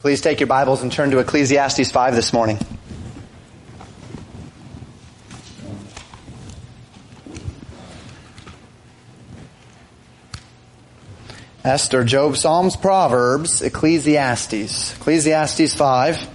Please take your Bibles and turn to Ecclesiastes 5 this morning. Esther, Job, Psalms, Proverbs, Ecclesiastes. Ecclesiastes 5.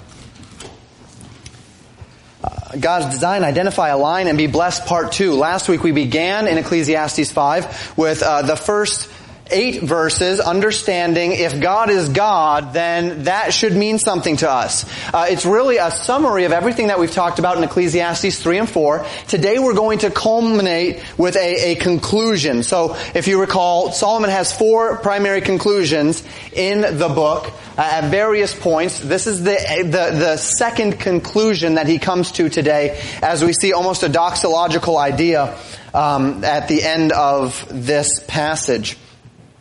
Uh, God's design, identify, align, and be blessed, part two. Last week we began in Ecclesiastes 5 with uh, the first eight verses, understanding if God is God, then that should mean something to us. Uh, it's really a summary of everything that we've talked about in Ecclesiastes 3 and 4. Today we're going to culminate with a, a conclusion. So if you recall, Solomon has four primary conclusions in the book. Uh, at various points. This is the, the, the second conclusion that he comes to today as we see almost a doxological idea um, at the end of this passage.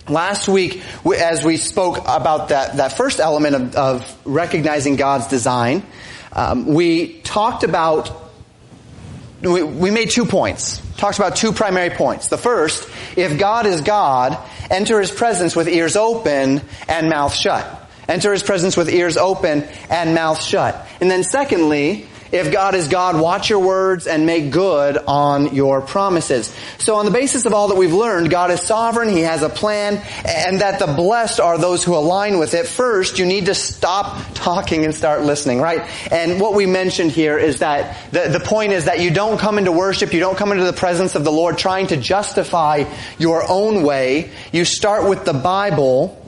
Last week, as we spoke about that, that first element of, of recognizing God's design, um, we talked about, we, we made two points. Talked about two primary points. The first, if God is God, enter His presence with ears open and mouth shut. Enter His presence with ears open and mouth shut. And then secondly, if God is God, watch your words and make good on your promises. So on the basis of all that we've learned, God is sovereign, He has a plan, and that the blessed are those who align with it. First, you need to stop talking and start listening, right? And what we mentioned here is that the, the point is that you don't come into worship, you don't come into the presence of the Lord trying to justify your own way. You start with the Bible,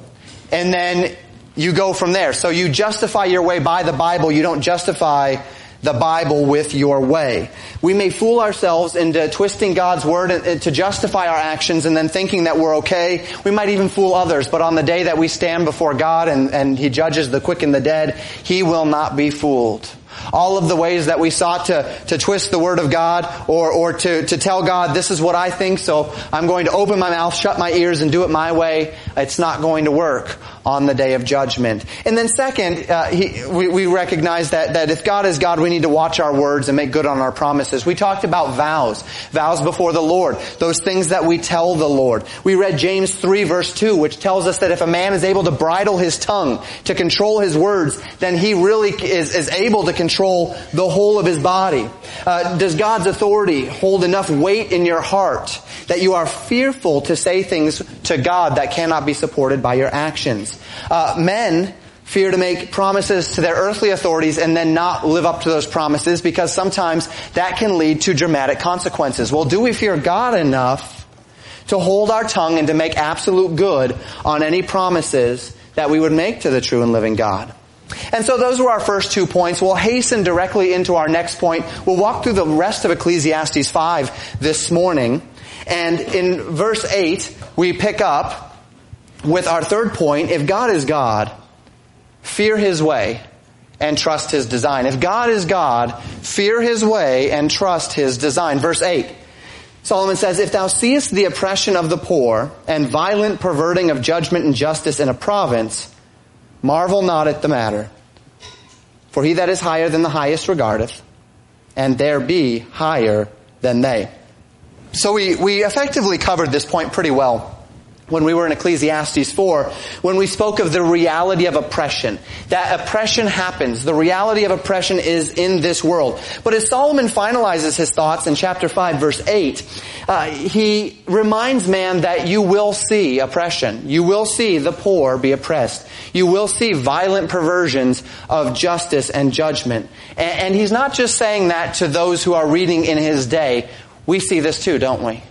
and then you go from there. So you justify your way by the Bible, you don't justify the Bible with your way. We may fool ourselves into twisting God's word to justify our actions and then thinking that we're okay. We might even fool others, but on the day that we stand before God and, and He judges the quick and the dead, He will not be fooled. All of the ways that we sought to, to twist the word of God or, or to, to tell God, this is what I think, so I'm going to open my mouth, shut my ears, and do it my way, it's not going to work on the day of judgment. And then second, uh, he, we, we recognize that, that if God is God, we need to watch our words and make good on our promises. We talked about vows, vows before the Lord, those things that we tell the Lord. We read James 3 verse 2, which tells us that if a man is able to bridle his tongue, to control his words, then he really is, is able to control the whole of his body. Uh, does God's authority hold enough weight in your heart that you are fearful to say things to God that cannot be supported by your actions? Uh, men fear to make promises to their earthly authorities and then not live up to those promises because sometimes that can lead to dramatic consequences. Well, do we fear God enough to hold our tongue and to make absolute good on any promises that we would make to the true and living God? And so those were our first two points. We'll hasten directly into our next point. We'll walk through the rest of Ecclesiastes 5 this morning. And in verse 8, we pick up with our third point, if God is God, fear His way and trust His design. If God is God, fear His way and trust His design. Verse 8. Solomon says, If thou seest the oppression of the poor and violent perverting of judgment and justice in a province, marvel not at the matter. For he that is higher than the highest regardeth, and there be higher than they. So we, we effectively covered this point pretty well when we were in Ecclesiastes 4, when we spoke of the reality of oppression. That oppression happens. The reality of oppression is in this world. But as Solomon finalizes his thoughts in chapter 5 verse 8, uh, he reminds man that you will see oppression. You will see the poor be oppressed. You will see violent perversions of justice and judgment. And, and he's not just saying that to those who are reading in his day. We see this too, don't we?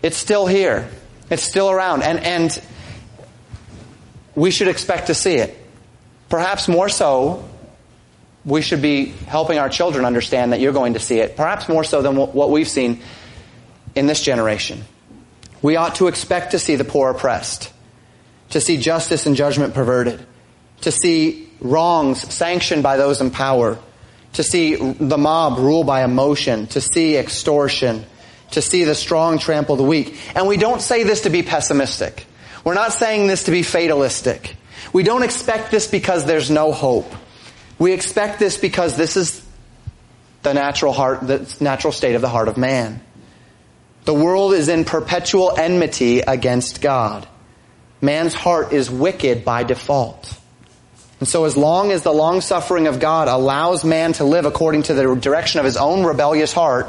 It's still here. It's still around. And, and we should expect to see it. Perhaps more so, we should be helping our children understand that you're going to see it. Perhaps more so than what we've seen in this generation. We ought to expect to see the poor oppressed, to see justice and judgment perverted, to see wrongs sanctioned by those in power, to see the mob rule by emotion, to see extortion, to see the strong trample the weak. And we don't say this to be pessimistic. We're not saying this to be fatalistic. We don't expect this because there's no hope. We expect this because this is the natural heart, the natural state of the heart of man. The world is in perpetual enmity against God. Man's heart is wicked by default. And so as long as the long suffering of God allows man to live according to the direction of his own rebellious heart,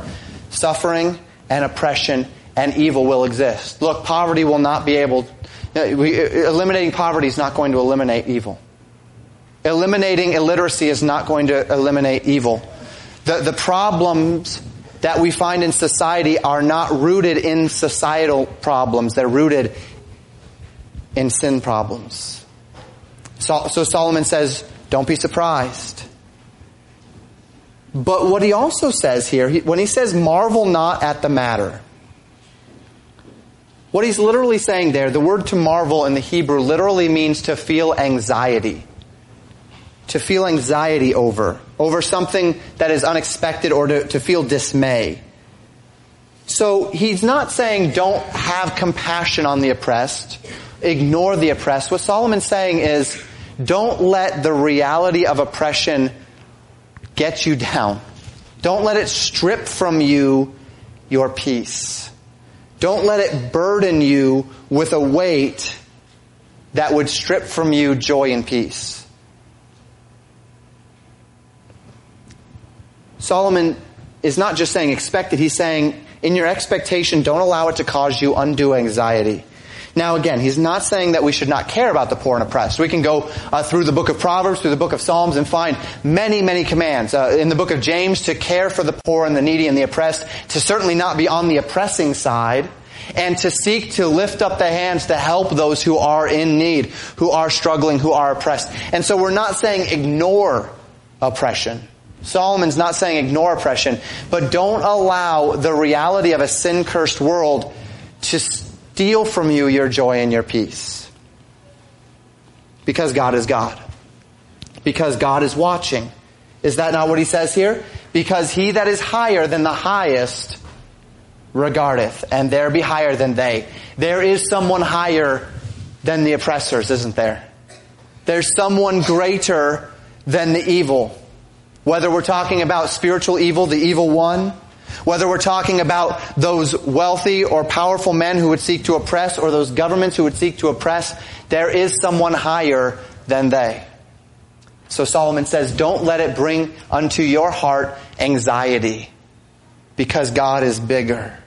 suffering and oppression and evil will exist. Look, poverty will not be able, eliminating poverty is not going to eliminate evil. Eliminating illiteracy is not going to eliminate evil. The, the problems that we find in society are not rooted in societal problems. They're rooted in sin problems. So, so Solomon says, don't be surprised. But what he also says here, he, when he says marvel not at the matter, what he's literally saying there, the word to marvel in the Hebrew literally means to feel anxiety. To feel anxiety over, over something that is unexpected or to, to feel dismay. So he's not saying don't have compassion on the oppressed, ignore the oppressed. What Solomon's saying is don't let the reality of oppression get you down. Don't let it strip from you your peace. Don't let it burden you with a weight that would strip from you joy and peace. Solomon is not just saying expect it, he's saying in your expectation, don't allow it to cause you undue anxiety. Now again, he's not saying that we should not care about the poor and oppressed. We can go uh, through the book of Proverbs, through the book of Psalms and find many, many commands. Uh, in the book of James to care for the poor and the needy and the oppressed, to certainly not be on the oppressing side, and to seek to lift up the hands to help those who are in need, who are struggling, who are oppressed. And so we're not saying ignore oppression. Solomon's not saying ignore oppression, but don't allow the reality of a sin-cursed world to steal from you your joy and your peace. Because God is God. Because God is watching. Is that not what he says here? Because he that is higher than the highest regardeth, and there be higher than they. There is someone higher than the oppressors, isn't there? There's someone greater than the evil. Whether we're talking about spiritual evil, the evil one, whether we're talking about those wealthy or powerful men who would seek to oppress or those governments who would seek to oppress, there is someone higher than they. So Solomon says, don't let it bring unto your heart anxiety because God is bigger.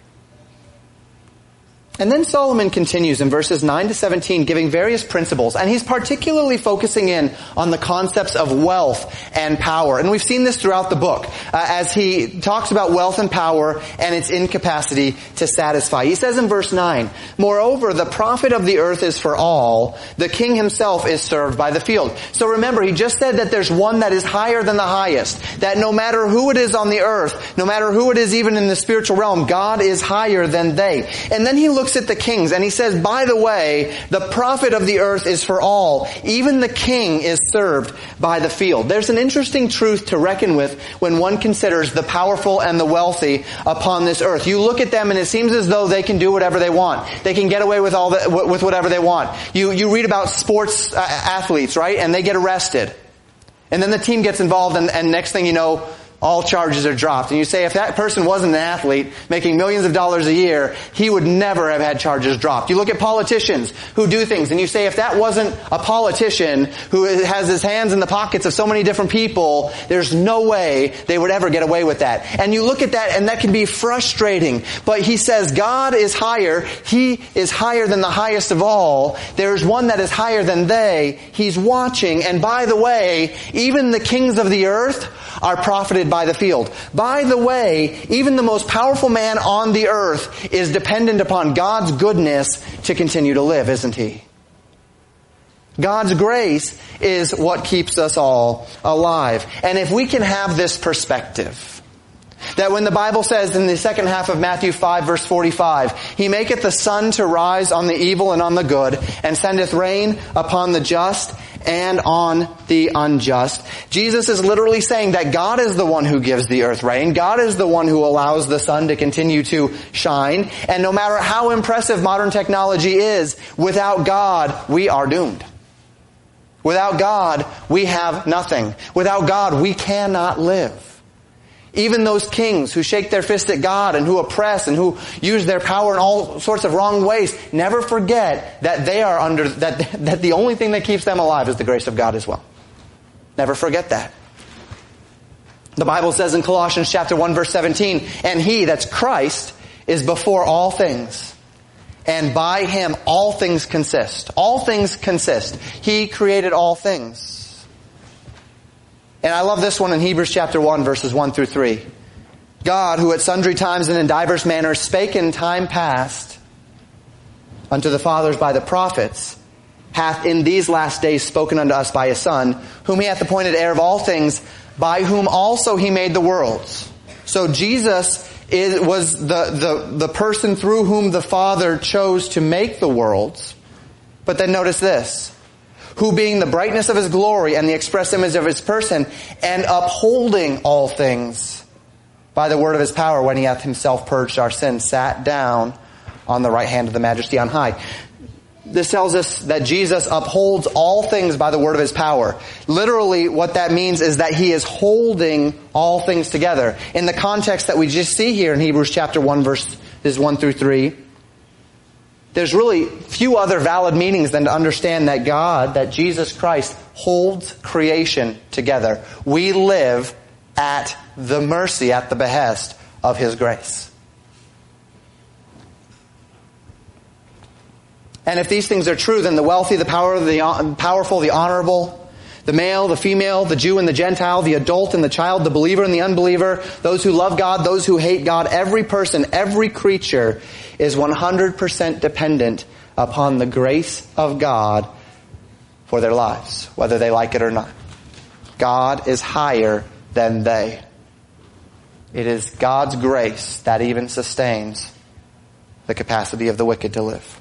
And then Solomon continues in verses 9 to 17 giving various principles, and he's particularly focusing in on the concepts of wealth and power. And we've seen this throughout the book, uh, as he talks about wealth and power and its incapacity to satisfy. He says in verse 9, Moreover, the profit of the earth is for all, the king himself is served by the field. So remember, he just said that there's one that is higher than the highest, that no matter who it is on the earth, no matter who it is even in the spiritual realm, God is higher than they. And then he looks looks at the kings and he says, by the way, the profit of the earth is for all. Even the king is served by the field. There's an interesting truth to reckon with when one considers the powerful and the wealthy upon this earth. You look at them and it seems as though they can do whatever they want. They can get away with all the, with whatever they want. You, you read about sports uh, athletes, right? And they get arrested. And then the team gets involved and, and next thing you know, all charges are dropped. And you say if that person wasn't an athlete making millions of dollars a year, he would never have had charges dropped. You look at politicians who do things and you say if that wasn't a politician who has his hands in the pockets of so many different people, there's no way they would ever get away with that. And you look at that and that can be frustrating. But he says God is higher. He is higher than the highest of all. There's one that is higher than they. He's watching. And by the way, even the kings of the earth are profited by the field. By the way, even the most powerful man on the earth is dependent upon God's goodness to continue to live, isn't he? God's grace is what keeps us all alive. And if we can have this perspective, that when the Bible says in the second half of Matthew 5 verse 45, He maketh the sun to rise on the evil and on the good, and sendeth rain upon the just and on the unjust. Jesus is literally saying that God is the one who gives the earth rain. God is the one who allows the sun to continue to shine. And no matter how impressive modern technology is, without God, we are doomed. Without God, we have nothing. Without God, we cannot live. Even those kings who shake their fist at God and who oppress and who use their power in all sorts of wrong ways, never forget that they are under, that, that the only thing that keeps them alive is the grace of God as well. Never forget that. The Bible says in Colossians chapter 1 verse 17, and he, that's Christ, is before all things. And by him all things consist. All things consist. He created all things. And I love this one in Hebrews chapter 1 verses 1 through 3. God, who at sundry times and in divers manners spake in time past unto the fathers by the prophets, hath in these last days spoken unto us by his Son, whom he hath appointed heir of all things, by whom also he made the worlds. So Jesus is, was the, the, the person through whom the Father chose to make the worlds. But then notice this. Who being the brightness of his glory and the express image of his person, and upholding all things by the word of his power when he hath himself purged our sins, sat down on the right hand of the majesty on high this tells us that Jesus upholds all things by the word of his power. Literally, what that means is that he is holding all things together. In the context that we just see here in Hebrews chapter 1 verses 1 through 3, there's really few other valid meanings than to understand that God, that Jesus Christ holds creation together. We live at the mercy, at the behest of his grace. And if these things are true, then the wealthy, the power, the powerful, the honorable, the male, the female, the Jew and the Gentile, the adult and the child, the believer and the unbeliever, those who love God, those who hate God, every person, every creature is 100% dependent upon the grace of God for their lives, whether they like it or not. God is higher than they. It is God's grace that even sustains the capacity of the wicked to live.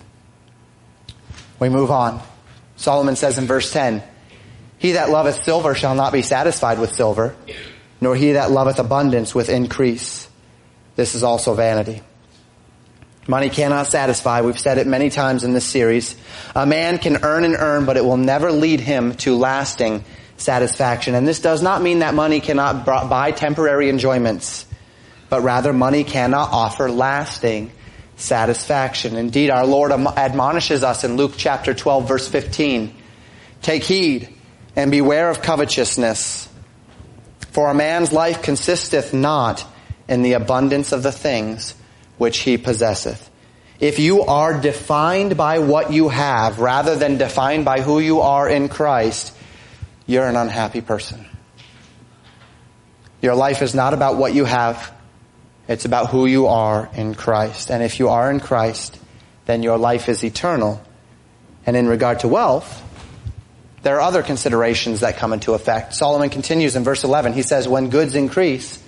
We move on. Solomon says in verse 10, He that loveth silver shall not be satisfied with silver, nor he that loveth abundance with increase. This is also vanity. Money cannot satisfy. We've said it many times in this series. A man can earn and earn, but it will never lead him to lasting satisfaction. And this does not mean that money cannot buy temporary enjoyments, but rather money cannot offer lasting satisfaction. Indeed, our Lord admonishes us in Luke chapter 12 verse 15. Take heed and beware of covetousness. For a man's life consisteth not in the abundance of the things which he possesseth. If you are defined by what you have rather than defined by who you are in Christ, you're an unhappy person. Your life is not about what you have. It's about who you are in Christ. And if you are in Christ, then your life is eternal. And in regard to wealth, there are other considerations that come into effect. Solomon continues in verse 11. He says, when goods increase,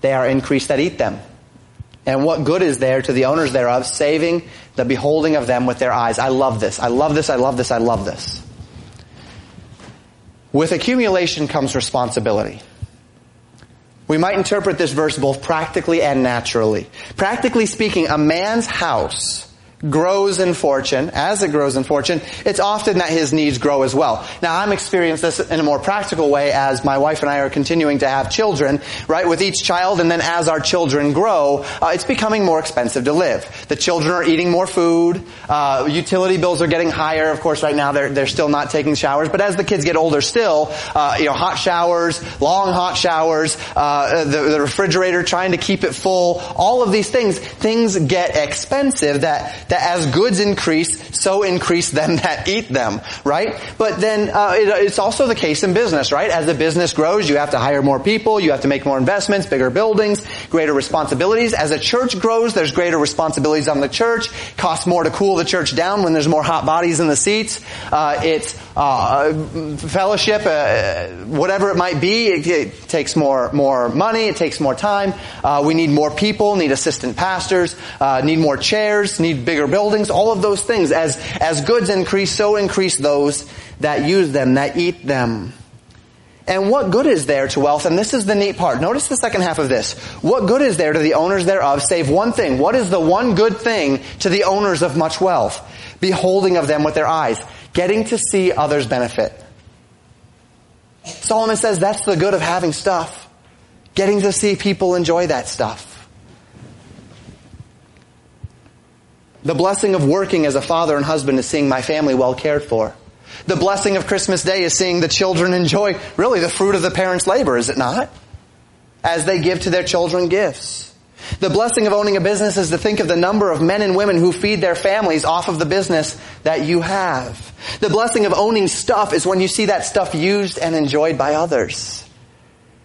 they are increased that eat them. And what good is there to the owners thereof, saving the beholding of them with their eyes? I love this. I love this. I love this. I love this. With accumulation comes responsibility. We might interpret this verse both practically and naturally. Practically speaking, a man's house grows in fortune, as it grows in fortune, it's often that his needs grow as well. Now I'm experiencing this in a more practical way as my wife and I are continuing to have children, right, with each child and then as our children grow, uh, it's becoming more expensive to live. The children are eating more food, uh, utility bills are getting higher, of course right now they're, they're still not taking showers, but as the kids get older still, uh, you know, hot showers, long hot showers, uh, the, the refrigerator trying to keep it full, all of these things, things get expensive that that as goods increase, so increase them that eat them, right? But then uh, it, it's also the case in business, right? As the business grows, you have to hire more people, you have to make more investments, bigger buildings, greater responsibilities. As a church grows, there's greater responsibilities on the church. Costs more to cool the church down when there's more hot bodies in the seats. Uh, it's uh, fellowship, uh, whatever it might be. It, it, takes more more money. It takes more time. Uh, we need more people. Need assistant pastors. Uh, need more chairs. Need bigger bigger buildings, all of those things. As, as goods increase, so increase those that use them, that eat them. And what good is there to wealth? And this is the neat part. Notice the second half of this. What good is there to the owners thereof save one thing? What is the one good thing to the owners of much wealth? Beholding of them with their eyes. Getting to see others benefit. Solomon says that's the good of having stuff. Getting to see people enjoy that stuff. The blessing of working as a father and husband is seeing my family well cared for. The blessing of Christmas Day is seeing the children enjoy really the fruit of the parents' labor, is it not? As they give to their children gifts. The blessing of owning a business is to think of the number of men and women who feed their families off of the business that you have. The blessing of owning stuff is when you see that stuff used and enjoyed by others.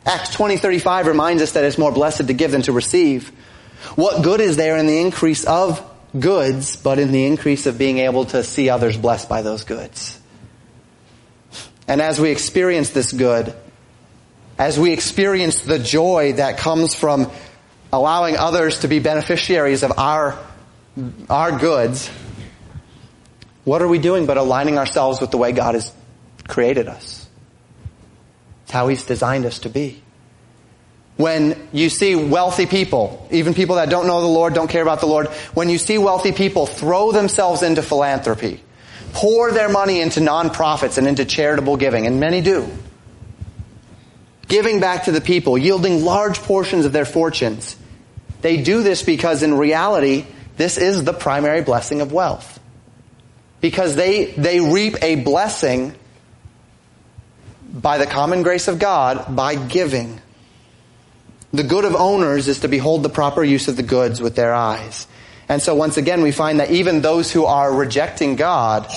Acts 20:35 reminds us that it's more blessed to give than to receive. What good is there in the increase of goods, but in the increase of being able to see others blessed by those goods? And as we experience this good, as we experience the joy that comes from allowing others to be beneficiaries of our, our goods, what are we doing but aligning ourselves with the way God has created us? It's how He's designed us to be. When you see wealthy people, even people that don't know the Lord, don't care about the Lord, when you see wealthy people throw themselves into philanthropy, pour their money into nonprofits and into charitable giving, and many do, giving back to the people, yielding large portions of their fortunes, they do this because in reality, this is the primary blessing of wealth. Because they, they reap a blessing by the common grace of God by giving. The good of owners is to behold the proper use of the goods with their eyes. And so once again, we find that even those who are rejecting God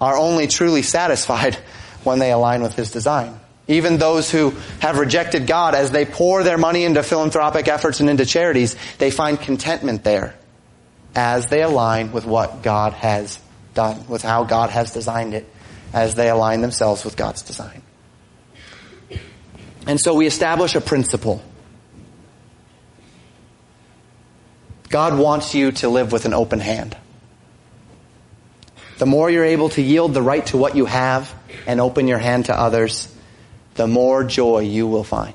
are only truly satisfied when they align with His design. Even those who have rejected God, as they pour their money into philanthropic efforts and into charities, they find contentment there as they align with what God has with how God has designed it as they align themselves with God's design. And so we establish a principle. God wants you to live with an open hand. The more you're able to yield the right to what you have and open your hand to others, the more joy you will find.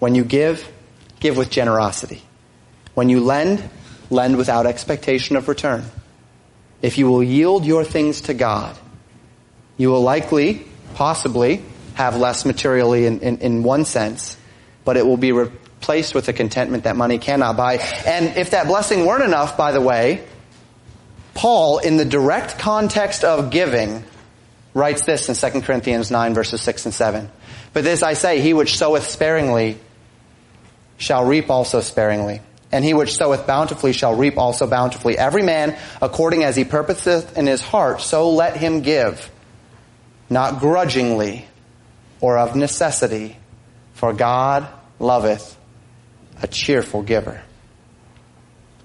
When you give, give with generosity. When you lend, lend without expectation of return. If you will yield your things to God, you will likely, possibly, have less materially in, in, in one sense, but it will be replaced with a contentment that money cannot buy. And if that blessing weren't enough, by the way, Paul, in the direct context of giving, writes this in 2 Corinthians 9 verses 6 and 7. But this I say, he which soweth sparingly shall reap also sparingly. And he which soweth bountifully shall reap also bountifully. Every man according as he purposeth in his heart, so let him give not grudgingly or of necessity, for God loveth a cheerful giver.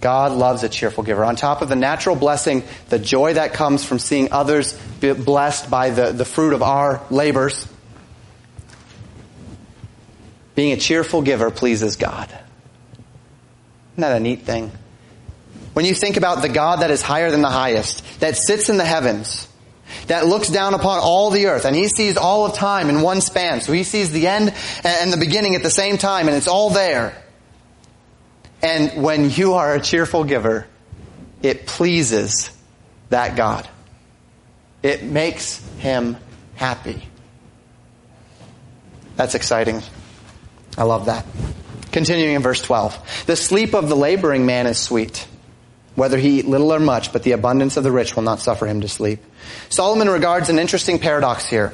God loves a cheerful giver. On top of the natural blessing, the joy that comes from seeing others blessed by the, the fruit of our labors, being a cheerful giver pleases God. Isn't that a neat thing? When you think about the God that is higher than the highest, that sits in the heavens, that looks down upon all the earth and he sees all of time in one span. So he sees the end and the beginning at the same time and it's all there. And when you are a cheerful giver, it pleases that God. It makes him happy. That's exciting. I love that. Continuing in verse 12. The sleep of the laboring man is sweet whether he eat little or much, but the abundance of the rich will not suffer him to sleep. Solomon regards an interesting paradox here.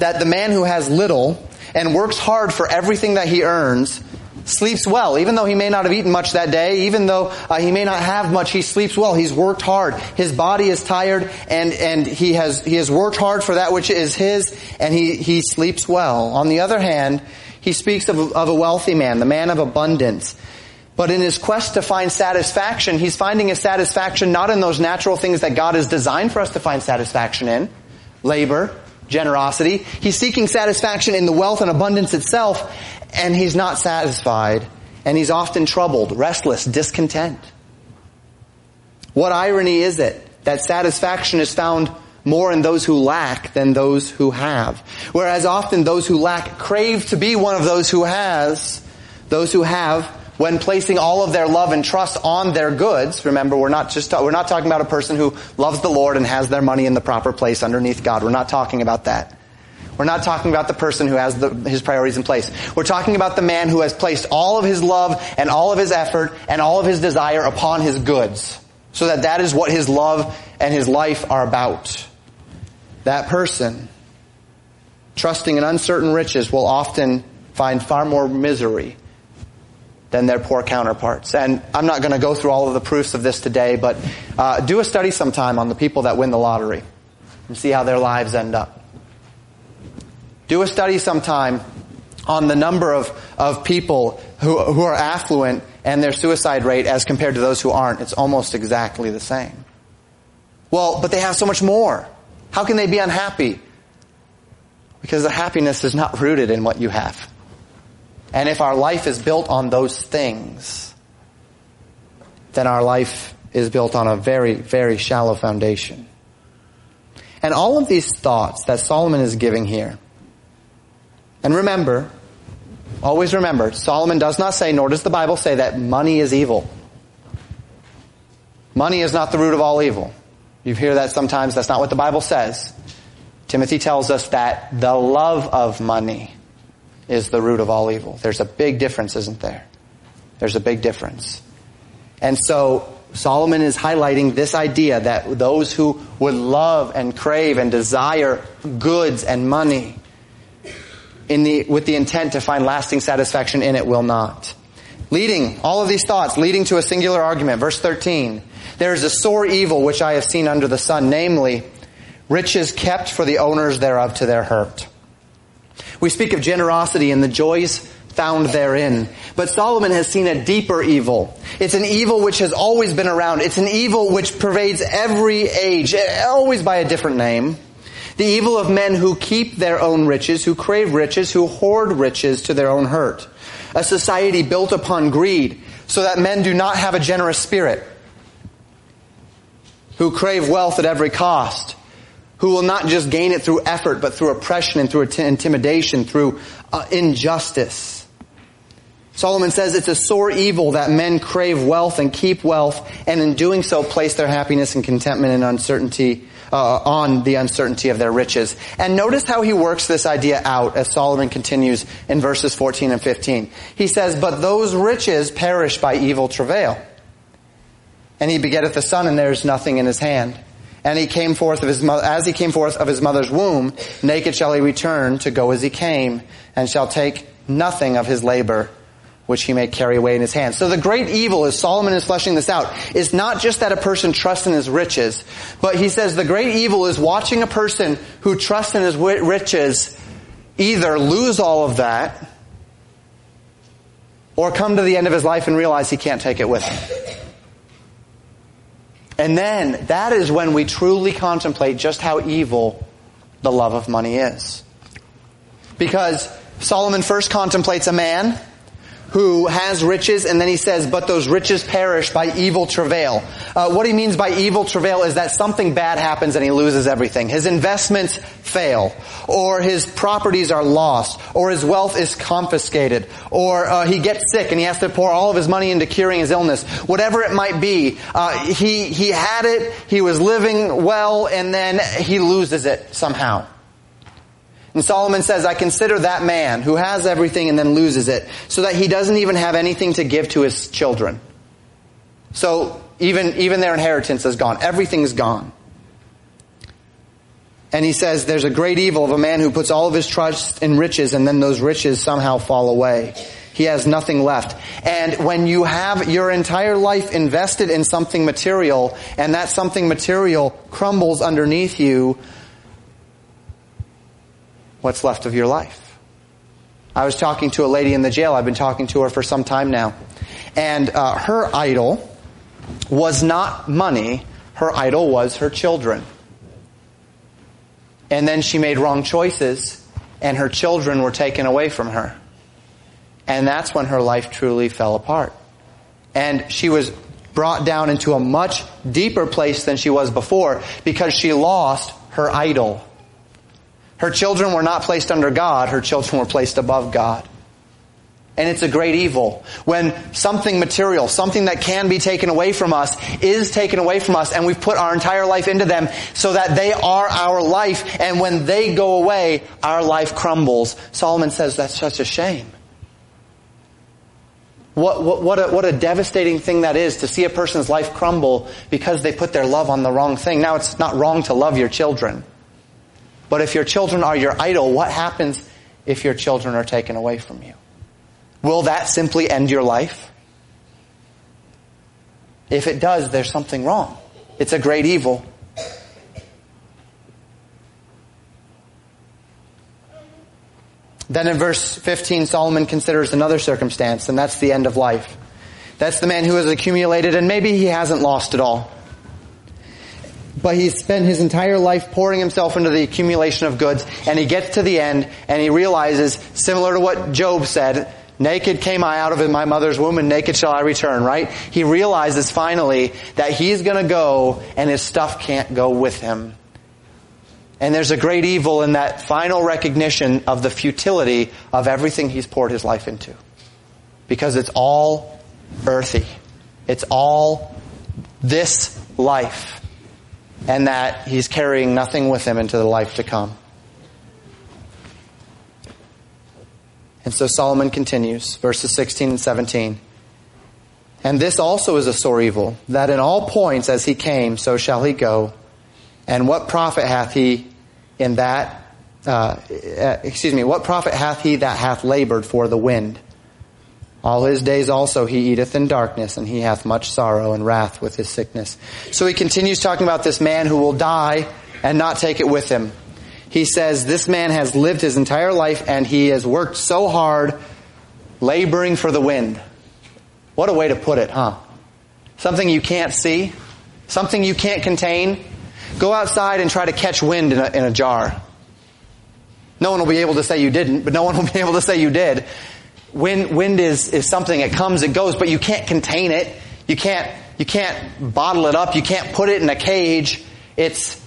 That the man who has little and works hard for everything that he earns sleeps well, even though he may not have eaten much that day, even though uh, he may not have much, he sleeps well. He's worked hard. His body is tired, and and he has he has worked hard for that which is his, and he he sleeps well. On the other hand, he speaks of, of a wealthy man, the man of abundance, but in his quest to find satisfaction, he's finding his satisfaction not in those natural things that God has designed for us to find satisfaction in. Labor, generosity. He's seeking satisfaction in the wealth and abundance itself, and he's not satisfied, and he's often troubled, restless, discontent. What irony is it that satisfaction is found more in those who lack than those who have? Whereas often those who lack crave to be one of those who has, those who have when placing all of their love and trust on their goods, remember we're not just, we're not talking about a person who loves the Lord and has their money in the proper place underneath God. We're not talking about that. We're not talking about the person who has the, his priorities in place. We're talking about the man who has placed all of his love and all of his effort and all of his desire upon his goods. So that that is what his love and his life are about. That person, trusting in uncertain riches, will often find far more misery than their poor counterparts. And I'm not going to go through all of the proofs of this today, but uh, do a study sometime on the people that win the lottery and see how their lives end up. Do a study sometime on the number of, of people who, who are affluent and their suicide rate as compared to those who aren't. It's almost exactly the same. Well, but they have so much more. How can they be unhappy? Because the happiness is not rooted in what you have. And if our life is built on those things, then our life is built on a very, very shallow foundation. And all of these thoughts that Solomon is giving here, and remember, always remember, Solomon does not say, nor does the Bible say that money is evil. Money is not the root of all evil. You hear that sometimes, that's not what the Bible says. Timothy tells us that the love of money is the root of all evil. There's a big difference, isn't there? There's a big difference. And so Solomon is highlighting this idea that those who would love and crave and desire goods and money in the, with the intent to find lasting satisfaction in it will not. Leading, all of these thoughts leading to a singular argument. Verse 13. There is a sore evil which I have seen under the sun, namely, riches kept for the owners thereof to their hurt. We speak of generosity and the joys found therein. But Solomon has seen a deeper evil. It's an evil which has always been around. It's an evil which pervades every age, always by a different name. The evil of men who keep their own riches, who crave riches, who hoard riches to their own hurt. A society built upon greed, so that men do not have a generous spirit. Who crave wealth at every cost. Who will not just gain it through effort, but through oppression and through intimidation, through uh, injustice. Solomon says it's a sore evil that men crave wealth and keep wealth, and in doing so place their happiness and contentment and uncertainty uh, on the uncertainty of their riches. And notice how he works this idea out as Solomon continues in verses 14 and 15. He says, But those riches perish by evil travail. And he begetteth a son, and there is nothing in his hand. And he came forth of his mother, as he came forth of his mother's womb, naked shall he return to go as he came, and shall take nothing of his labor which he may carry away in his hand. So the great evil, as Solomon is fleshing this out, is not just that a person trusts in his riches, but he says the great evil is watching a person who trusts in his riches either lose all of that, or come to the end of his life and realize he can't take it with him. And then, that is when we truly contemplate just how evil the love of money is. Because Solomon first contemplates a man who has riches, and then he says, but those riches perish by evil travail. Uh, what he means by evil travail is that something bad happens and he loses everything. His investments fail, or his properties are lost, or his wealth is confiscated, or uh, he gets sick and he has to pour all of his money into curing his illness. Whatever it might be, uh, he he had it, he was living well, and then he loses it somehow. And Solomon says, I consider that man who has everything and then loses it, so that he doesn't even have anything to give to his children. So even, even their inheritance is gone. Everything's gone. And he says there's a great evil of a man who puts all of his trust in riches and then those riches somehow fall away. He has nothing left. And when you have your entire life invested in something material and that something material crumbles underneath you, what's left of your life. I was talking to a lady in the jail. I've been talking to her for some time now. And uh, her idol was not money. Her idol was her children. And then she made wrong choices and her children were taken away from her. And that's when her life truly fell apart. And she was brought down into a much deeper place than she was before because she lost her idol. Her children were not placed under God, her children were placed above God. And it's a great evil. When something material, something that can be taken away from us, is taken away from us, and we've put our entire life into them so that they are our life, and when they go away, our life crumbles. Solomon says that's such a shame. What, what, what, a, what a devastating thing that is to see a person's life crumble because they put their love on the wrong thing. Now, it's not wrong to love your children. But if your children are your idol, what happens if your children are taken away from you? Will that simply end your life? If it does, there's something wrong. It's a great evil. Then in verse 15, Solomon considers another circumstance, and that's the end of life. That's the man who has accumulated, and maybe he hasn't lost it all. But he spent his entire life pouring himself into the accumulation of goods, and he gets to the end, and he realizes, similar to what Job said, naked came I out of my mother's womb, and naked shall I return, right? He realizes finally that he's gonna go, and his stuff can't go with him. And there's a great evil in that final recognition of the futility of everything he's poured his life into. Because it's all earthy. It's all this life. And that he's carrying nothing with him into the life to come. And so Solomon continues, verses 16 and 17. And this also is a sore evil, that in all points as he came, so shall he go. And what profit hath he in that, uh, excuse me, what profit hath he that hath labored for the wind? All his days also he eateth in darkness, and he hath much sorrow and wrath with his sickness. So he continues talking about this man who will die and not take it with him. He says this man has lived his entire life and he has worked so hard laboring for the wind. What a way to put it, huh? Something you can't see, something you can't contain, Go outside and try to catch wind in a, in a jar. No one will be able to say you didn't, but no one will be able to say you did. Wind, wind is, is something that comes, it goes, but you can't contain it. You can't, you can't bottle it up. You can't put it in a cage. It's,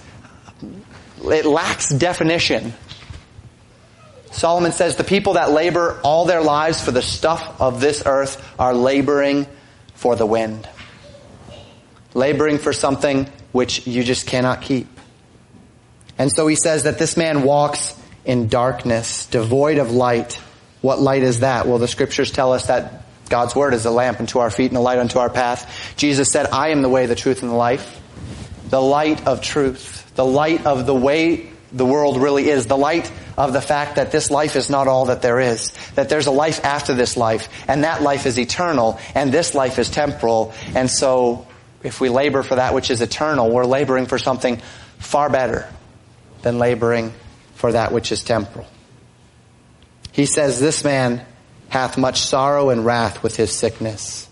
it lacks definition. Solomon says the people that labor all their lives for the stuff of this earth are laboring for the wind. Laboring for something which you just cannot keep. And so he says that this man walks in darkness, devoid of light. What light is that? Well, the scriptures tell us that God's word is a lamp unto our feet and a light unto our path. Jesus said, I am the way, the truth, and the life. The light of truth. The light of the way the world really is. The light of the fact that this life is not all that there is. That there's a life after this life. And that life is eternal. And this life is temporal. And so if we labor for that which is eternal, we're laboring for something far better than laboring for that which is temporal. He says, this man hath much sorrow and wrath with his sickness.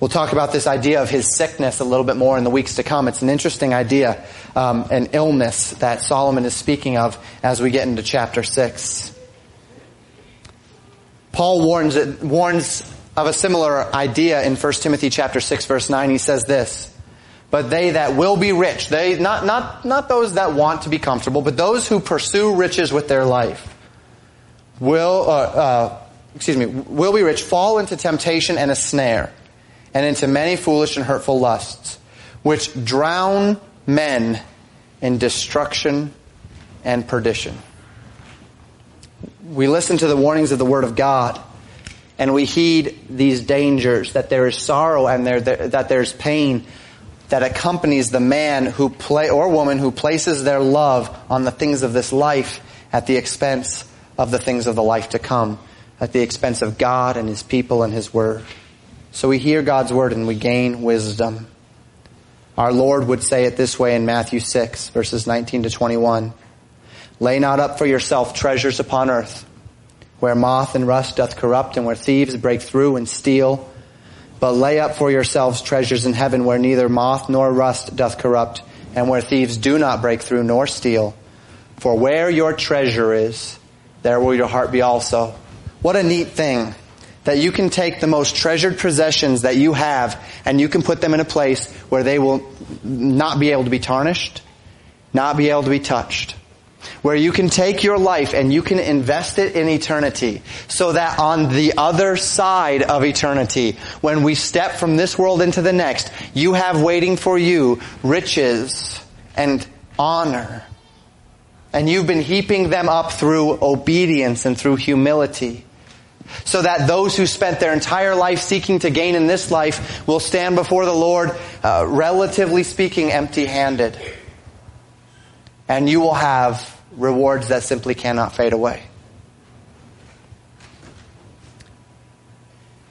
We'll talk about this idea of his sickness a little bit more in the weeks to come. It's an interesting idea, um, an illness that Solomon is speaking of as we get into chapter 6. Paul warns, warns of a similar idea in 1 Timothy chapter 6 verse 9. He says this, but they that will be rich, they, not, not, not those that want to be comfortable, but those who pursue riches with their life will, uh, uh, excuse me, will be rich, fall into temptation and a snare and into many foolish and hurtful lusts, which drown men in destruction and perdition. We listen to the warnings of the Word of God and we heed these dangers, that there is sorrow and there, that there's pain that accompanies the man who play, or woman who places their love on the things of this life at the expense of the things of the life to come, at the expense of God and His people and His Word. So we hear God's Word and we gain wisdom. Our Lord would say it this way in Matthew 6 verses 19 to 21. Lay not up for yourself treasures upon earth where moth and rust doth corrupt and where thieves break through and steal. But lay up for yourselves treasures in heaven where neither moth nor rust doth corrupt and where thieves do not break through nor steal. For where your treasure is, there will your heart be also. What a neat thing that you can take the most treasured possessions that you have and you can put them in a place where they will not be able to be tarnished, not be able to be touched where you can take your life and you can invest it in eternity so that on the other side of eternity, when we step from this world into the next, you have waiting for you riches and honor. And you've been heaping them up through obedience and through humility. so that those who spent their entire life seeking to gain in this life will stand before the Lord, uh, relatively speaking, empty-handed. And you will have rewards that simply cannot fade away.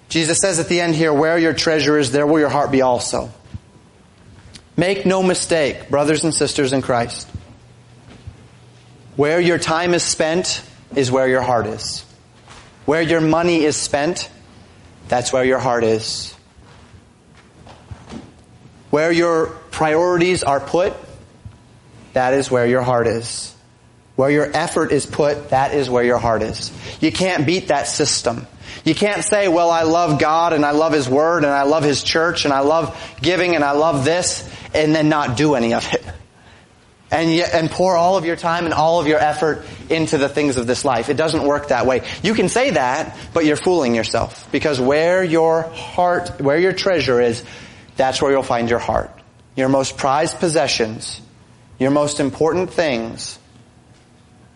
Jesus says at the end here, where your treasure is, there will your heart be also. Make no mistake, brothers and sisters in Christ. Where your time is spent is where your heart is. Where your money is spent, that's where your heart is. Where your priorities are put, that is where your heart is. Where your effort is put, that is where your heart is. You can't beat that system. You can't say, well, I love God and I love His Word and I love His church and I love giving and I love this and then not do any of it. And, and pour all of your time and all of your effort into the things of this life. It doesn't work that way. You can say that, but you're fooling yourself. Because where your heart, where your treasure is, that's where you'll find your heart. Your most prized possessions, your most important things,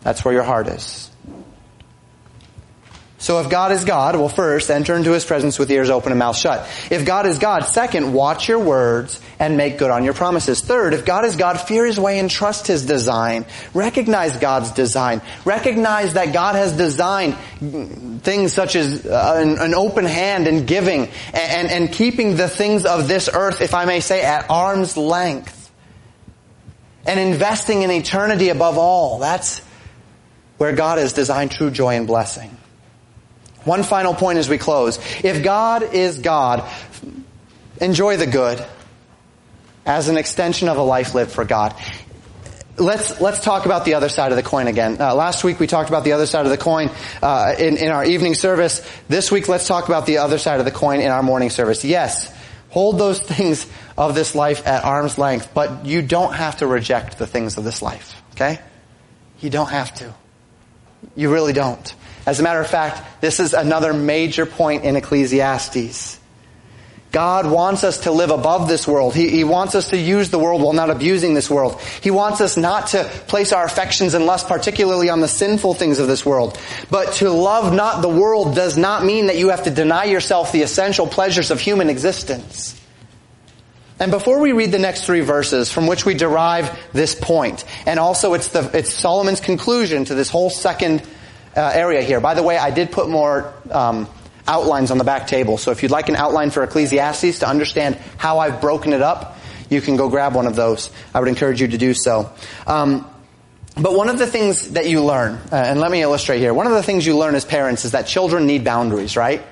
that's where your heart is. So if God is God, well first, enter into His presence with ears open and mouth shut. If God is God, second, watch your words and make good on your promises. Third, if God is God, fear His way and trust His design. Recognize God's design. Recognize that God has designed things such as uh, an, an, open hand and giving and, and, and keeping the things of this earth, if I may say, at arm's length. And investing in eternity above all. That's where God has designed true joy and blessing. One final point as we close. If God is God, enjoy the good as an extension of a life lived for God. Let's let's talk about the other side of the coin again. Uh, last week we talked about the other side of the coin uh, in in our evening service. This week let's talk about the other side of the coin in our morning service. Yes, hold those things of this life at arm's length, but you don't have to reject the things of this life. Okay, you don't have to. You really don't. As a matter of fact, this is another major point in Ecclesiastes. God wants us to live above this world. He, he, wants us to use the world while not abusing this world. He wants us not to place our affections and lust particularly on the sinful things of this world. But to love not the world does not mean that you have to deny yourself the essential pleasures of human existence. And before we read the next three verses from which we derive this point, and also it's the, it's Solomon's conclusion to this whole second uh, area here. By the way, I did put more um, outlines on the back table. So if you'd like an outline for Ecclesiastes to understand how I've broken it up, you can go grab one of those. I would encourage you to do so. Um, but one of the things that you learn, uh, and let me illustrate here, one of the things you learn as parents is that children need boundaries, right?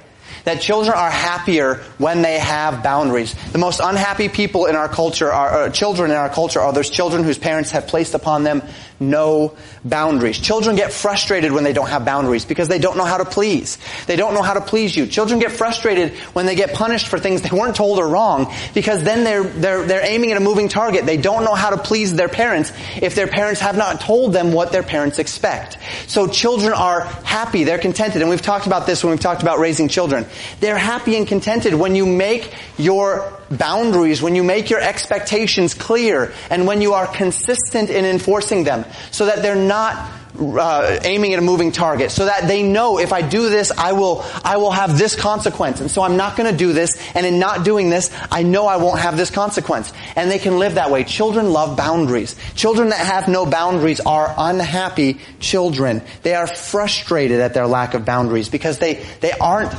That children are happier when they have boundaries. The most unhappy people in our culture are, uh, children in our culture are those children whose parents have placed upon them no boundaries. Children get frustrated when they don't have boundaries because they don't know how to please. They don't know how to please you. Children get frustrated when they get punished for things they weren't told are wrong because then they're, they're, they're aiming at a moving target. They don't know how to please their parents if their parents have not told them what their parents expect. So children are happy, they're contented, and we've talked about this when we've talked about raising children. They're happy and contented when you make your boundaries, when you make your expectations clear, and when you are consistent in enforcing them, so that they're not uh, aiming at a moving target, so that they know if I do this, I will, I will have this consequence, and so I'm not going to do this. And in not doing this, I know I won't have this consequence, and they can live that way. Children love boundaries. Children that have no boundaries are unhappy children. They are frustrated at their lack of boundaries because they they aren't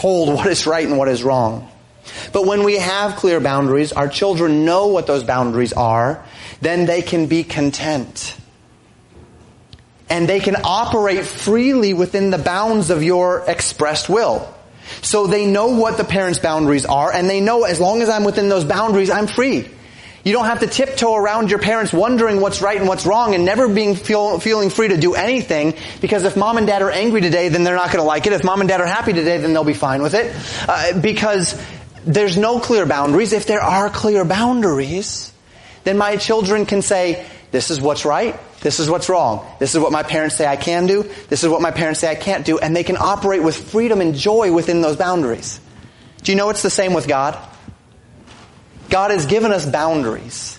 told what is right and what is wrong. But when we have clear boundaries, our children know what those boundaries are, then they can be content. And they can operate freely within the bounds of your expressed will. So they know what the parents' boundaries are, and they know as long as I'm within those boundaries, I'm free. You don't have to tiptoe around your parents wondering what's right and what's wrong and never being feel, feeling free to do anything because if mom and dad are angry today, then they're not going to like it. If mom and dad are happy today, then they'll be fine with it. Uh, because there's no clear boundaries. If there are clear boundaries, then my children can say, this is what's right, this is what's wrong, this is what my parents say I can do, this is what my parents say I can't do, and they can operate with freedom and joy within those boundaries. Do you know it's the same with God? God has given us boundaries.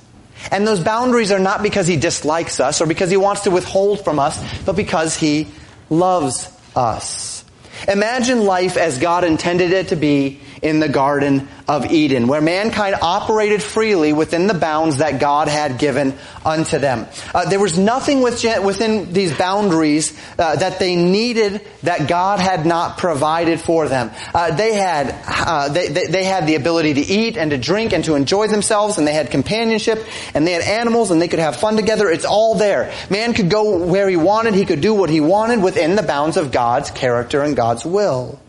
And those boundaries are not because He dislikes us or because He wants to withhold from us, but because He loves us. Imagine life as God intended it to be in the Garden of Eden, where mankind operated freely within the bounds that God had given unto them. Uh, there was nothing within these boundaries uh, that they needed that God had not provided for them. Uh, they had uh, they, they had the ability to eat and to drink and to enjoy themselves, and they had companionship, and they had animals, and they could have fun together. It's all there. Man could go where he wanted. He could do what he wanted within the bounds of God's character and God's will.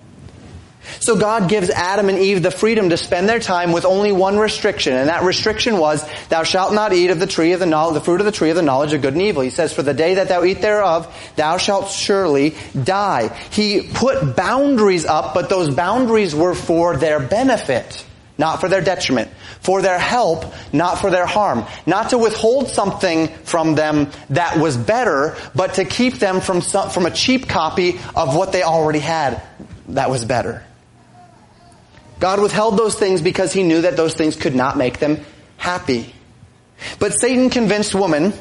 So God gives Adam and Eve the freedom to spend their time with only one restriction, and that restriction was, thou shalt not eat of the tree of the knowledge, the fruit of the tree of the knowledge of good and evil. He says, for the day that thou eat thereof, thou shalt surely die. He put boundaries up, but those boundaries were for their benefit, not for their detriment. For their help, not for their harm. Not to withhold something from them that was better, but to keep them from some, from a cheap copy of what they already had that was better. God withheld those things because he knew that those things could not make them happy. But Satan convinced woman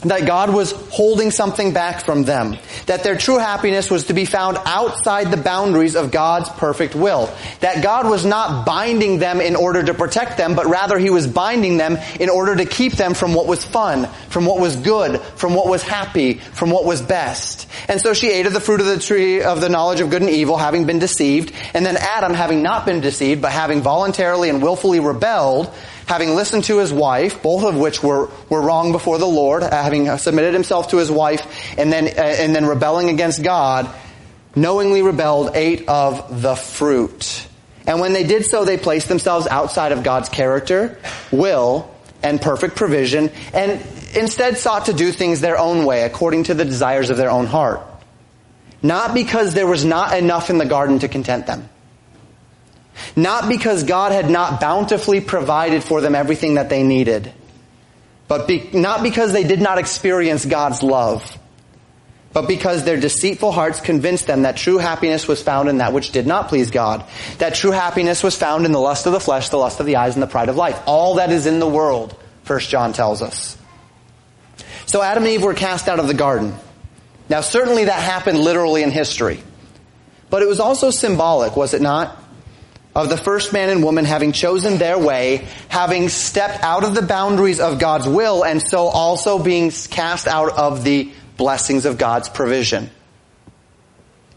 that God was holding something back from them. That their true happiness was to be found outside the boundaries of God's perfect will. That God was not binding them in order to protect them, but rather He was binding them in order to keep them from what was fun, from what was good, from what was happy, from what was best. And so she ate of the fruit of the tree of the knowledge of good and evil, having been deceived. And then Adam, having not been deceived, but having voluntarily and willfully rebelled, having listened to his wife, both of which were, were wrong before the Lord, having submitted himself to his wife, and then, uh, and then rebelling against God, knowingly rebelled, ate of the fruit. And when they did so, they placed themselves outside of God's character, will, and perfect provision, and instead sought to do things their own way, according to the desires of their own heart. Not because there was not enough in the garden to content them. Not because God had not bountifully provided for them everything that they needed, but be, not because they did not experience God's love, but because their deceitful hearts convinced them that true happiness was found in that which did not please God. That true happiness was found in the lust of the flesh, the lust of the eyes, and the pride of life. All that is in the world, First John tells us. So Adam and Eve were cast out of the garden. Now certainly that happened literally in history. But it was also symbolic, was it not? Of the first man and woman having chosen their way, having stepped out of the boundaries of God's will, and so also being cast out of the blessings of God's provision.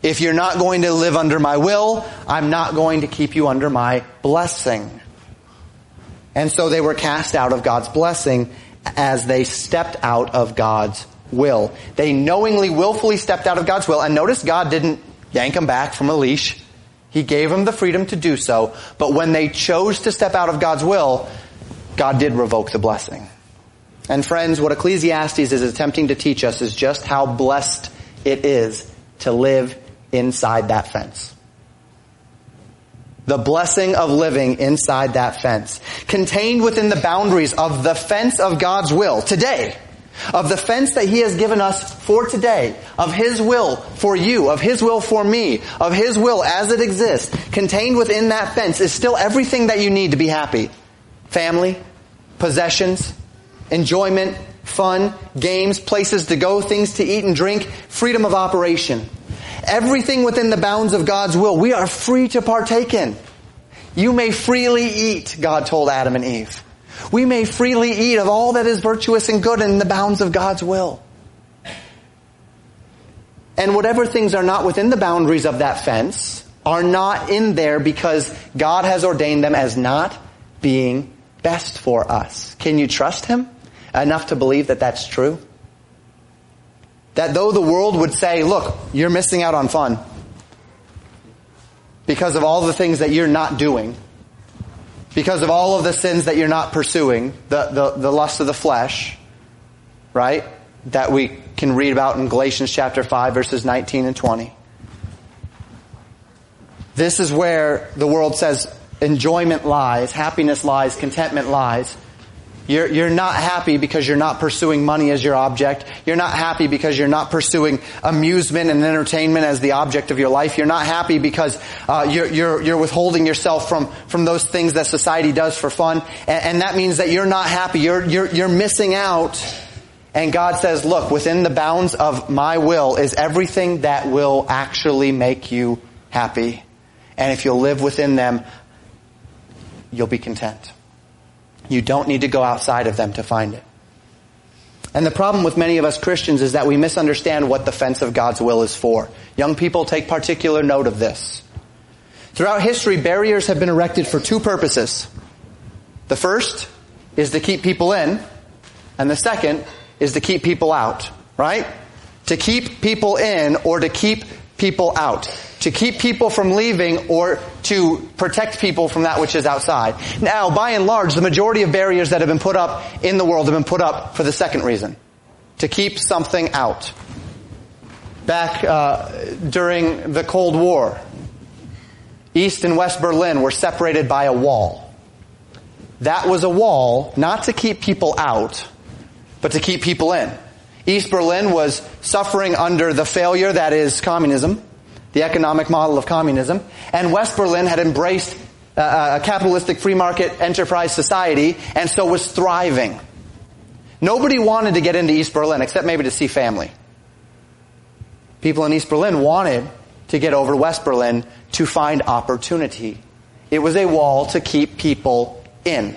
If you're not going to live under my will, I'm not going to keep you under my blessing. And so they were cast out of God's blessing as they stepped out of God's will. They knowingly, willfully stepped out of God's will, and notice God didn't yank them back from a leash. He gave them the freedom to do so, but when they chose to step out of God's will, God did revoke the blessing. And friends, what Ecclesiastes is attempting to teach us is just how blessed it is to live inside that fence. The blessing of living inside that fence. Contained within the boundaries of the fence of God's will today of the fence that He has given us for today, of His will for you, of His will for me, of His will as it exists, contained within that fence is still everything that you need to be happy. Family, possessions, enjoyment, fun, games, places to go, things to eat and drink, freedom of operation. Everything within the bounds of God's will, we are free to partake in. You may freely eat, God told Adam and Eve. We may freely eat of all that is virtuous and good in the bounds of God's will. And whatever things are not within the boundaries of that fence are not in there because God has ordained them as not being best for us. Can you trust Him enough to believe that that's true? That though the world would say, look, you're missing out on fun because of all the things that you're not doing, because of all of the sins that you're not pursuing, the, the, the lust of the flesh, right? That we can read about in Galatians chapter 5 verses 19 and 20. This is where the world says enjoyment lies, happiness lies, contentment lies. You're, you're not happy because you're not pursuing money as your object. You're not happy because you're not pursuing amusement and entertainment as the object of your life. You're not happy because uh, you're, you're, you're withholding yourself from, from those things that society does for fun. And, and that means that you're not happy. You're, you're, you're missing out. And God says, look, within the bounds of my will is everything that will actually make you happy. And if you'll live within them, you'll be content. You don't need to go outside of them to find it. And the problem with many of us Christians is that we misunderstand what the fence of God's will is for. Young people take particular note of this. Throughout history, barriers have been erected for two purposes. The first is to keep people in, and the second is to keep people out, right? To keep people in or to keep people out. To keep people from leaving or to protect people from that which is outside. Now, by and large, the majority of barriers that have been put up in the world have been put up for the second reason. To keep something out. Back uh, during the Cold War, East and West Berlin were separated by a wall. That was a wall not to keep people out, but to keep people in. East Berlin was suffering under the failure that is communism, the economic model of communism, and West Berlin had embraced uh, a capitalistic free market enterprise society and so was thriving. Nobody wanted to get into East Berlin except maybe to see family. People in East Berlin wanted to get over to West Berlin to find opportunity. It was a wall to keep people in.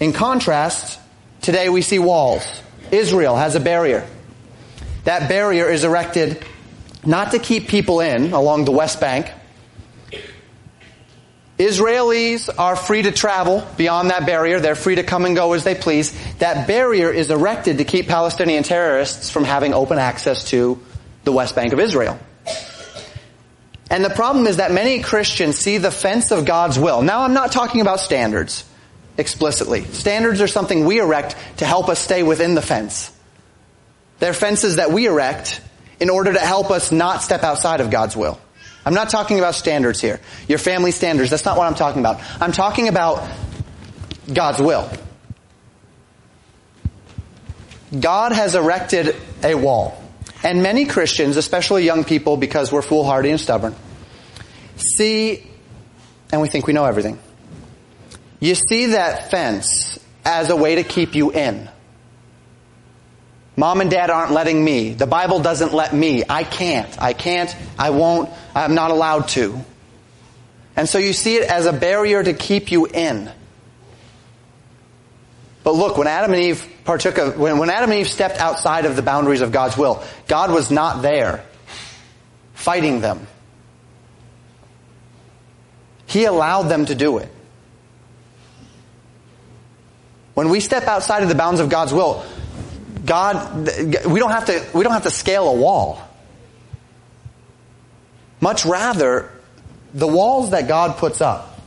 In contrast, Today we see walls. Israel has a barrier. That barrier is erected not to keep people in along the West Bank. Israelis are free to travel beyond that barrier. They're free to come and go as they please. That barrier is erected to keep Palestinian terrorists from having open access to the West Bank of Israel. And the problem is that many Christians see the fence of God's will. Now I'm not talking about standards explicitly. Standards are something we erect to help us stay within the fence. They're fences that we erect in order to help us not step outside of God's will. I'm not talking about standards here. Your family standards, that's not what I'm talking about. I'm talking about God's will. God has erected a wall. And many Christians, especially young people, because we're foolhardy and stubborn, see and we think we know everything. You see that fence as a way to keep you in. Mom and dad aren't letting me. The Bible doesn't let me. I can't. I can't. I won't. I'm not allowed to. And so you see it as a barrier to keep you in. But look, when Adam and Eve partook of, when, when Adam and Eve stepped outside of the boundaries of God's will, God was not there fighting them. He allowed them to do it. When we step outside of the bounds of God's will, God, we don't have to, we don't have to scale a wall. Much rather, the walls that God puts up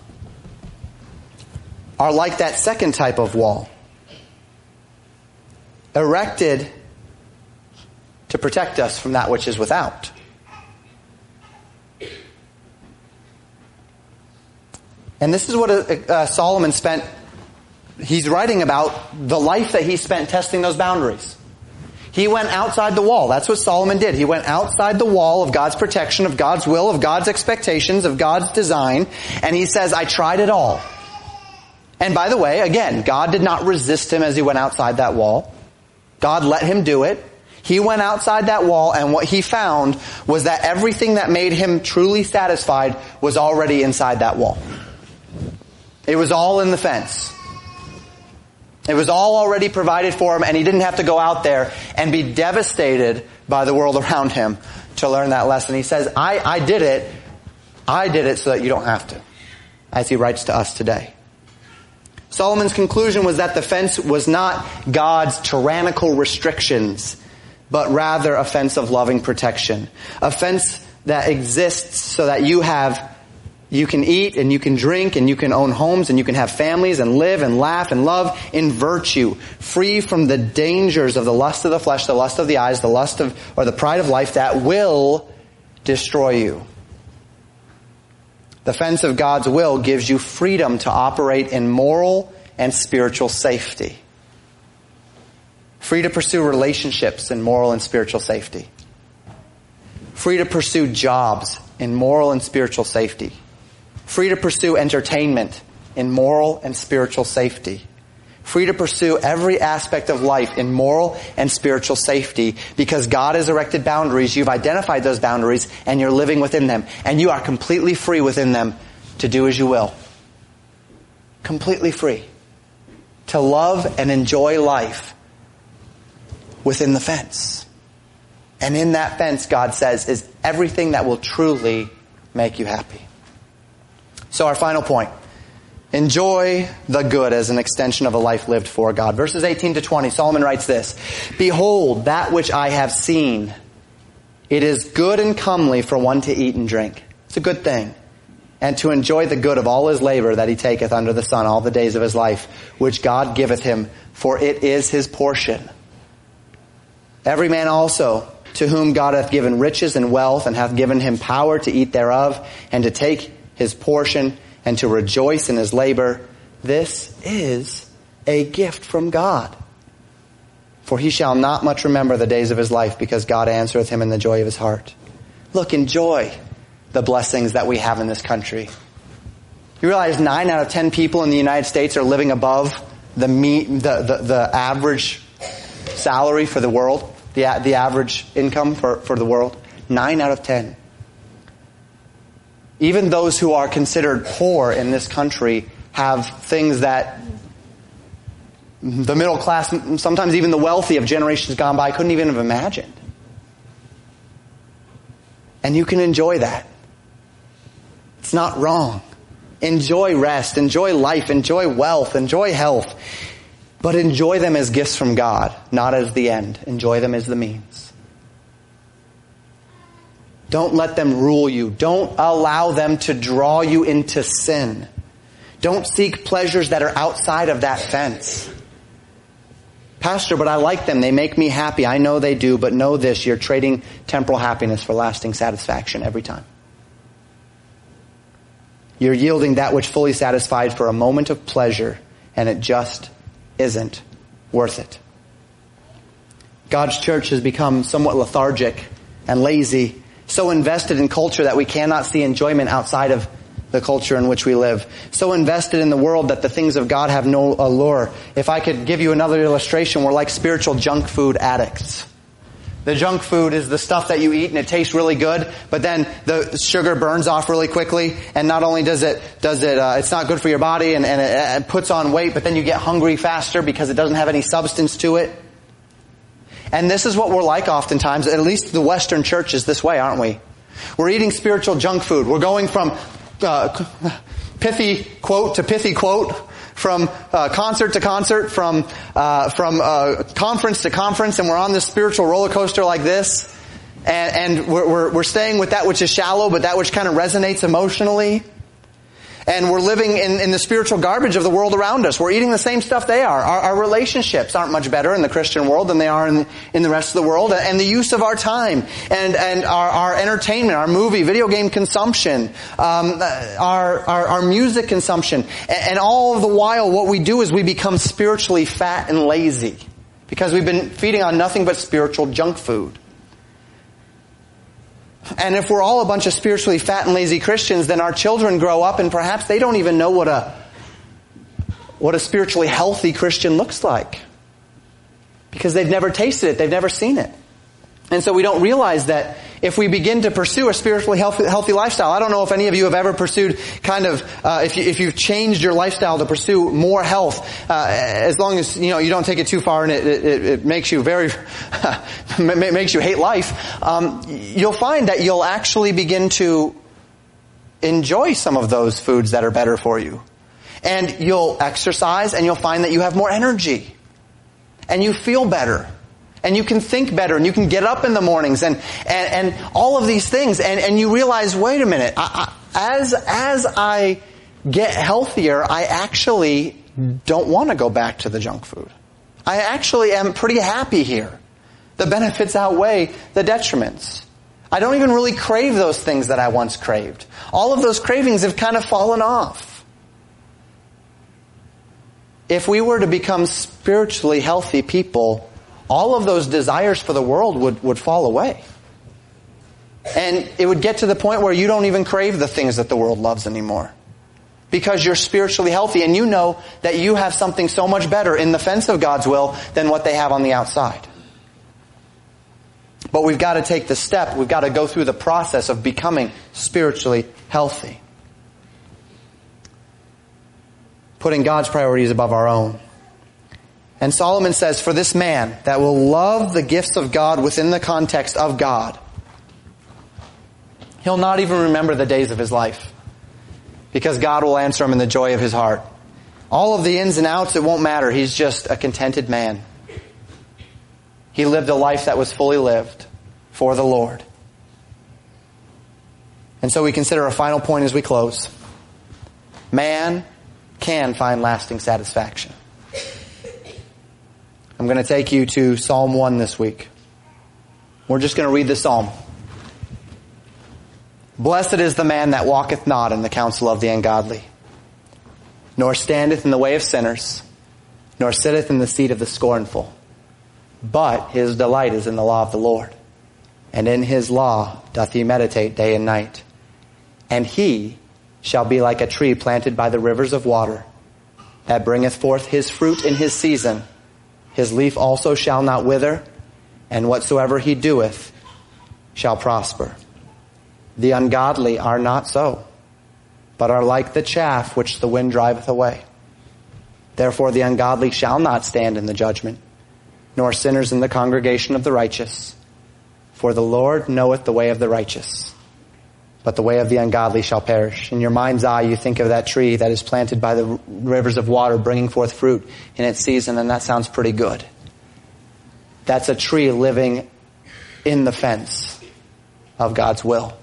are like that second type of wall. Erected to protect us from that which is without. And this is what uh, uh Solomon spent he's writing about the life that he spent testing those boundaries. He went outside the wall. That's what Solomon did. He went outside the wall of God's protection, of God's will, of God's expectations, of God's design, and he says, I tried it all. And by the way, again, God did not resist him as he went outside that wall. God let him do it. He went outside that wall and what he found was that everything that made him truly satisfied was already inside that wall. It was all in the fence. It was all already provided for him and he didn't have to go out there and be devastated by the world around him to learn that lesson. He says, I, I did it. I did it so that you don't have to. As he writes to us today. Solomon's conclusion was that the fence was not God's tyrannical restrictions, but rather a fence of loving protection. A fence that exists so that you have you can eat and you can drink and you can own homes and you can have families and live and laugh and love in virtue, free from the dangers of the lust of the flesh, the lust of the eyes, the lust of, or the pride of life that will destroy you. The fence of God's will gives you freedom to operate in moral and spiritual safety. Free to pursue relationships in moral and spiritual safety. Free to pursue jobs in moral and spiritual safety free to pursue entertainment in moral and spiritual safety, free to pursue every aspect of life in moral and spiritual safety because God has erected boundaries. You've identified those boundaries and you're living within them and you are completely free within them to do as you will. Completely free. To love and enjoy life within the fence. And in that fence, God says, is everything that will truly make you happy. So our final point. Enjoy the good as an extension of a life lived for God. Verses 18 to 20, Solomon writes this, Behold, that which I have seen, it is good and comely for one to eat and drink. It's a good thing. And to enjoy the good of all his labor that he taketh under the sun all the days of his life, which God giveth him, for it is his portion. Every man also, to whom God hath given riches and wealth, and hath given him power to eat thereof, and to take his portion, and to rejoice in his labor, this is a gift from God. For he shall not much remember the days of his life because God answereth him in the joy of his heart. Look, enjoy the blessings that we have in this country. You realize nine out of ten people in the United States are living above the, meet, the, the, the average salary for the world, the, the average income for, for the world. Nine out of ten. Even those who are considered poor in this country have things that the middle class, sometimes even the wealthy of generations gone by couldn't even have imagined. And you can enjoy that. It's not wrong. Enjoy rest, enjoy life, enjoy wealth, enjoy health. But enjoy them as gifts from God, not as the end. Enjoy them as the means. Don't let them rule you. Don't allow them to draw you into sin. Don't seek pleasures that are outside of that fence. Pastor, but I like them. They make me happy. I know they do, but know this, you're trading temporal happiness for lasting satisfaction every time. You're yielding that which fully satisfied for a moment of pleasure, and it just isn't worth it. God's church has become somewhat lethargic and lazy so invested in culture that we cannot see enjoyment outside of the culture in which we live. So invested in the world that the things of God have no allure. If I could give you another illustration, we're like spiritual junk food addicts. The junk food is the stuff that you eat and it tastes really good, but then the sugar burns off really quickly, and not only does it, does it, uh, it's not good for your body and, and it, it puts on weight, but then you get hungry faster because it doesn't have any substance to it. And this is what we're like oftentimes, at least the Western church is this way, aren't we? We're eating spiritual junk food. We're going from uh, pithy quote to pithy quote, from uh, concert to concert, from uh, from uh, conference to conference, and we're on this spiritual roller coaster like this. And, and we're, we're, we're staying with that which is shallow, but that which kind of resonates emotionally and we're living in, in the spiritual garbage of the world around us. We're eating the same stuff they are. Our, our relationships aren't much better in the Christian world than they are in, in the rest of the world. And the use of our time and, and our, our entertainment, our movie, video game consumption, um, our, our, our, music consumption. And, and all the while, what we do is we become spiritually fat and lazy because we've been feeding on nothing but spiritual junk food. And if we're all a bunch of spiritually fat and lazy Christians, then our children grow up and perhaps they don't even know what a, what a spiritually healthy Christian looks like. Because they've never tasted it, they've never seen it. And so we don't realize that if we begin to pursue a spiritually healthy, healthy lifestyle, I don't know if any of you have ever pursued kind of, uh, if, you, if you've changed your lifestyle to pursue more health, uh, as long as, you know, you don't take it too far and it, it, it makes you very, makes you hate life, um, you'll find that you'll actually begin to enjoy some of those foods that are better for you. And you'll exercise and you'll find that you have more energy. And you feel better and you can think better and you can get up in the mornings and, and, and all of these things and, and you realize, wait a minute, I, I, as, as I get healthier, I actually don't want to go back to the junk food. I actually am pretty happy here. The benefits outweigh the detriments. I don't even really crave those things that I once craved. All of those cravings have kind of fallen off. If we were to become spiritually healthy people, all of those desires for the world would, would fall away. And it would get to the point where you don't even crave the things that the world loves anymore. because you're spiritually healthy and you know that you have something so much better in the fence of God's will than what they have on the outside. But we've got to take the step, we've got to go through the process of becoming spiritually healthy. Putting God's priorities above our own. And Solomon says, for this man that will love the gifts of God within the context of God, he'll not even remember the days of his life because God will answer him in the joy of his heart. All of the ins and outs, it won't matter. He's just a contented man. He lived a life that was fully lived for the Lord. And so we consider a final point as we close. Man can find lasting satisfaction. I'm going to take you to Psalm 1 this week. We're just going to read the Psalm. Blessed is the man that walketh not in the counsel of the ungodly, nor standeth in the way of sinners, nor sitteth in the seat of the scornful. But his delight is in the law of the Lord, and in his law doth he meditate day and night. And he shall be like a tree planted by the rivers of water, that bringeth forth his fruit in his season, his leaf also shall not wither, and whatsoever he doeth shall prosper. The ungodly are not so, but are like the chaff which the wind driveth away. Therefore the ungodly shall not stand in the judgment, nor sinners in the congregation of the righteous. For the Lord knoweth the way of the righteous, but the way of the ungodly shall perish. In your mind's eye, you think of that tree that is planted by the rivers of water, bringing forth fruit in its season, and that sounds pretty good. That's a tree living in the fence of God's will.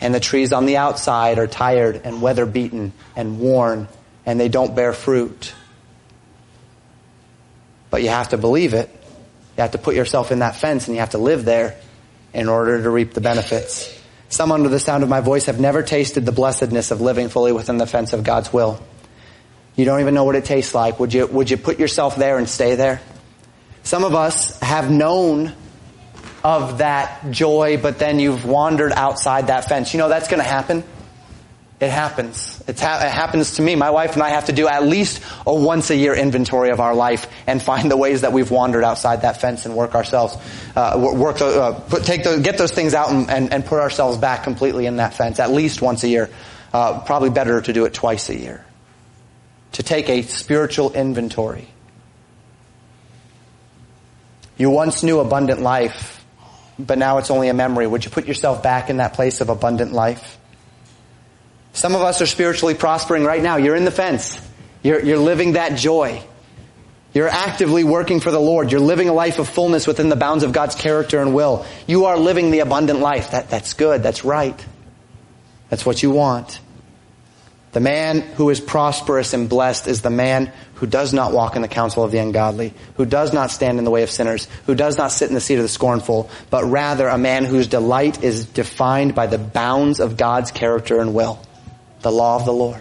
And the trees on the outside are tired and weather beaten and worn, and they don't bear fruit. But you have to believe it. You have to put yourself in that fence and you have to live there in order to reap the benefits. Some under the sound of my voice have never tasted the blessedness of living fully within the fence of God's will. You don't even know what it tastes like. Would you, would you put yourself there and stay there? Some of us have known of that joy, but then you've wandered outside that fence. You know that's going to happen. It happens. Ha- it happens to me. My wife and I have to do at least a once a year inventory of our life and find the ways that we've wandered outside that fence and work ourselves, uh, work, uh, put, take those, get those things out and, and, and, put ourselves back completely in that fence at least once a year. Uh, probably better to do it twice a year. To take a spiritual inventory. You once knew abundant life, but now it's only a memory. Would you put yourself back in that place of abundant life? Some of us are spiritually prospering right now. You're in the fence. You're, you're living that joy. You're actively working for the Lord. You're living a life of fullness within the bounds of God's character and will. You are living the abundant life. That, that's good. That's right. That's what you want. The man who is prosperous and blessed is the man who does not walk in the counsel of the ungodly, who does not stand in the way of sinners, who does not sit in the seat of the scornful, but rather a man whose delight is defined by the bounds of God's character and will the law of the Lord.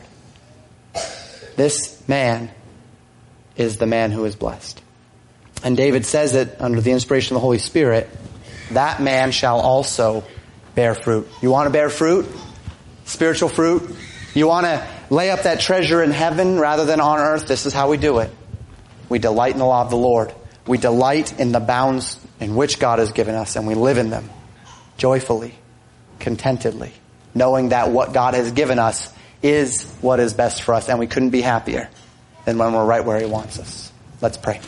This man is the man who is blessed. And David says it under the inspiration of the Holy Spirit, that man shall also bear fruit. You want to bear fruit? Spiritual fruit? You want to lay up that treasure in heaven rather than on earth? This is how we do it. We delight in the law of the Lord. We delight in the bounds in which God has given us and we live in them joyfully, contentedly knowing that what God has given us is what is best for us, and we couldn't be happier than when we're right where He wants us. Let's pray.